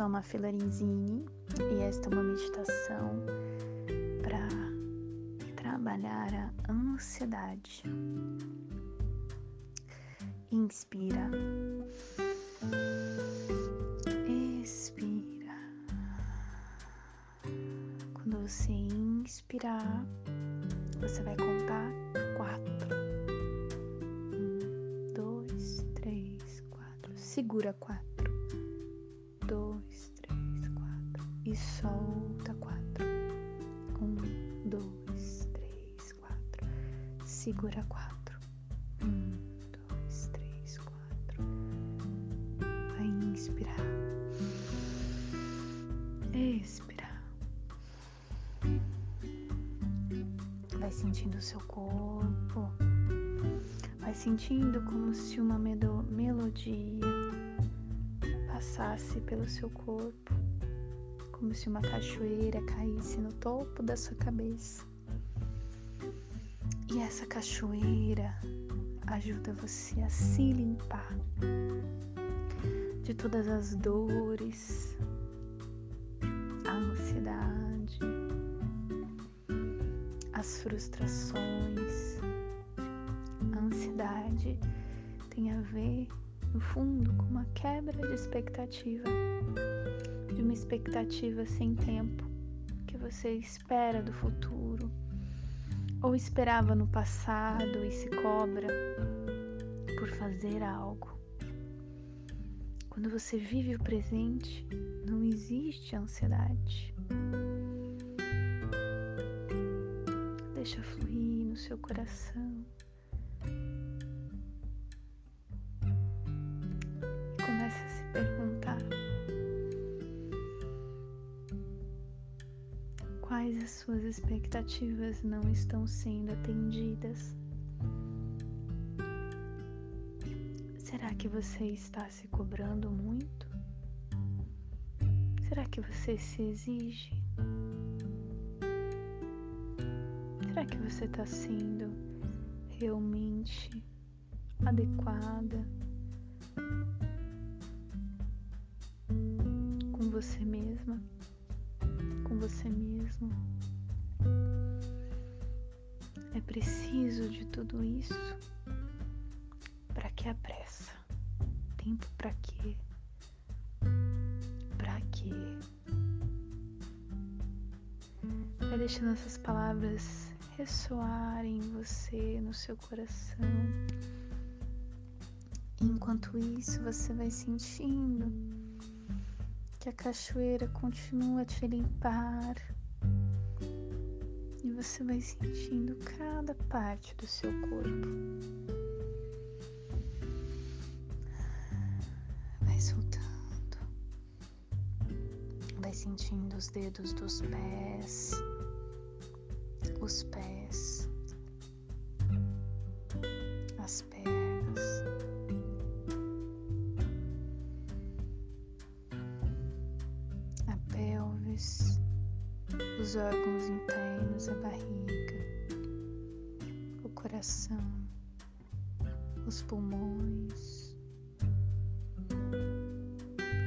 sou a Mafia Lorenzini e esta é uma meditação para trabalhar a ansiedade. Inspira. Expira. Quando você inspirar, você vai contar quatro. Um, dois, três, quatro. Segura quatro solta quatro. Um, dois, três, quatro. Segura quatro. Um, dois, três, quatro. Vai inspirar. Expirar. Vai sentindo o seu corpo. Vai sentindo como se uma melodia passasse pelo seu corpo como se uma cachoeira caísse no topo da sua cabeça. E essa cachoeira ajuda você a se limpar de todas as dores, a ansiedade, as frustrações. A ansiedade tem a ver, no fundo, com uma quebra de expectativa de uma expectativa sem tempo que você espera do futuro ou esperava no passado e se cobra por fazer algo. Quando você vive o presente, não existe ansiedade. Deixa fluir no seu coração. Quais as suas expectativas não estão sendo atendidas? Será que você está se cobrando muito? Será que você se exige? Será que você está sendo realmente adequada com você mesma? Você mesmo. É preciso de tudo isso. Para que a pressa? Tempo para quê? Para quê? Vai deixando essas palavras ressoarem em você, no seu coração. Enquanto isso, você vai sentindo que a cachoeira continua a te limpar. E você vai sentindo cada parte do seu corpo. Vai soltando, vai sentindo os dedos dos pés, os pés, os órgãos internos, a barriga, o coração, os pulmões.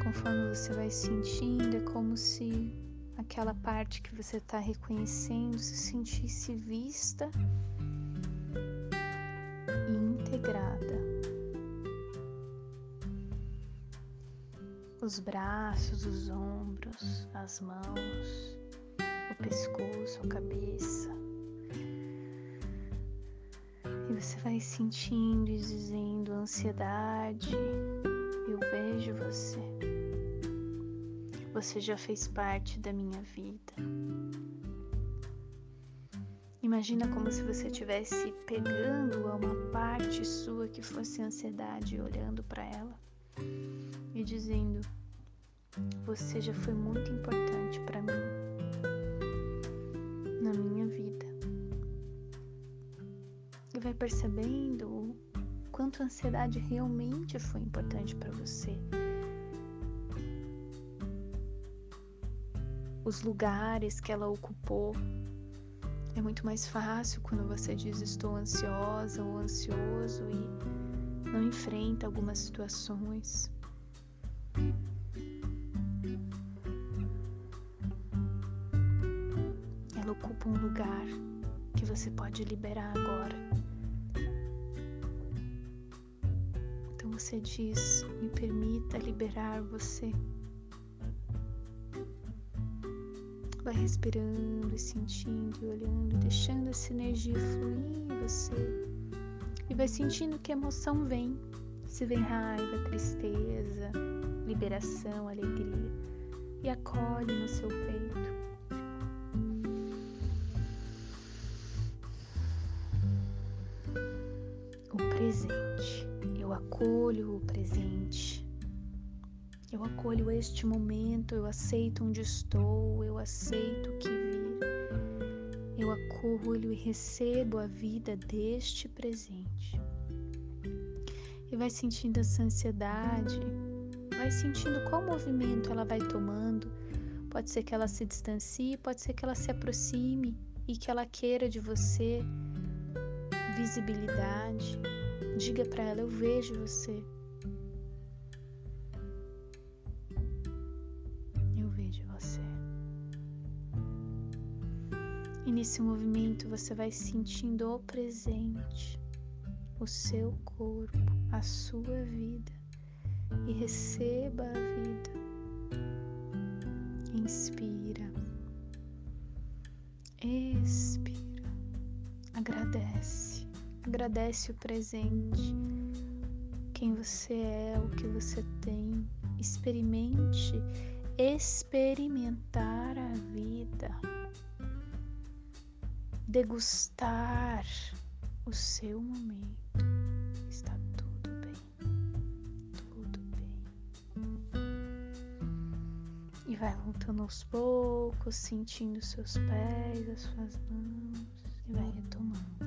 Conforme você vai sentindo, é como se aquela parte que você está reconhecendo se sentisse vista e integrada. Os braços, os ombros, as mãos, pescoço, a cabeça. E você vai sentindo e dizendo ansiedade. Eu vejo você. Você já fez parte da minha vida. Imagina como se você estivesse pegando uma parte sua que fosse ansiedade, olhando para ela e dizendo: Você já foi muito importante para mim vai percebendo o quanto a ansiedade realmente foi importante para você. Os lugares que ela ocupou. É muito mais fácil quando você diz estou ansiosa ou ansioso e não enfrenta algumas situações. Ela ocupa um lugar que você pode liberar agora. Você diz: me permita liberar você. Vai respirando e sentindo e olhando, deixando essa energia fluir em você. E vai sentindo que a emoção vem. Se vem raiva, tristeza, liberação, alegria. E acolhe no seu peito. Acolho o presente. Eu acolho este momento, eu aceito onde estou, eu aceito o que vir. Eu acolho e recebo a vida deste presente. E vai sentindo essa ansiedade, vai sentindo qual movimento ela vai tomando. Pode ser que ela se distancie, pode ser que ela se aproxime e que ela queira de você visibilidade. Diga para ela: Eu vejo você. nesse movimento você vai sentindo o presente, o seu corpo, a sua vida e receba a vida. Inspira, agradece o presente, quem você é, o que você tem. Experimente experimentar a vida degustar o seu momento. Está tudo bem, tudo bem. E vai voltando aos poucos, sentindo seus pés, as suas mãos, e vai retornando